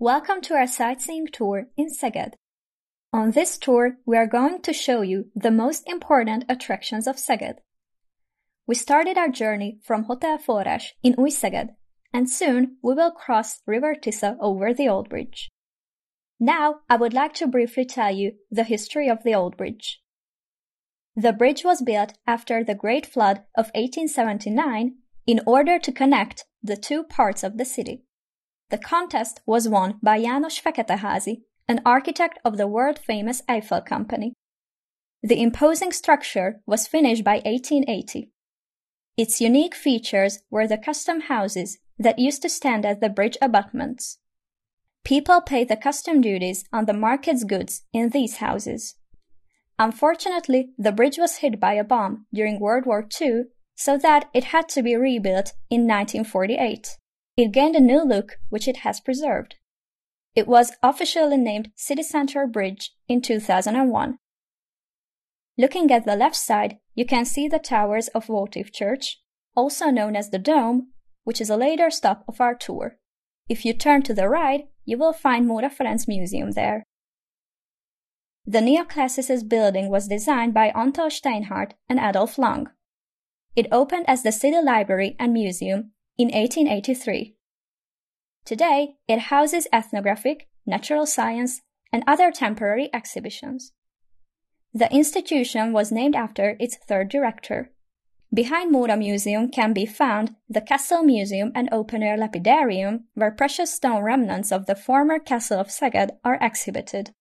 Welcome to our sightseeing tour in Szeged. On this tour, we are going to show you the most important attractions of Szeged. We started our journey from Hotel Forrás in Új-Szeged, and soon we will cross River Tisza over the Old Bridge. Now, I would like to briefly tell you the history of the Old Bridge. The bridge was built after the Great Flood of 1879 in order to connect the two parts of the city. The contest was won by János Feketeházy, an architect of the world-famous Eiffel Company. The imposing structure was finished by 1880. Its unique features were the custom houses that used to stand as the bridge abutments. People paid the custom duties on the market's goods in these houses. Unfortunately, the bridge was hit by a bomb during World War II, so that it had to be rebuilt in 1948. It gained a new look, which it has preserved. It was officially named City Center Bridge in 2001. Looking at the left side, you can see the towers of Votive Church, also known as the Dome, which is a later stop of our tour. If you turn to the right, you will find Móra Ferenc Museum there. The neoclassicist building was designed by Anton Steinhardt and Adolf Lang. It opened as the City Library and Museum in 1883. Today, it houses ethnographic, natural science, and other temporary exhibitions. The institution was named after its third director. Behind Móra Museum can be found the Castle Museum and open-air lapidarium, where precious stone remnants of the former castle of Szeged are exhibited.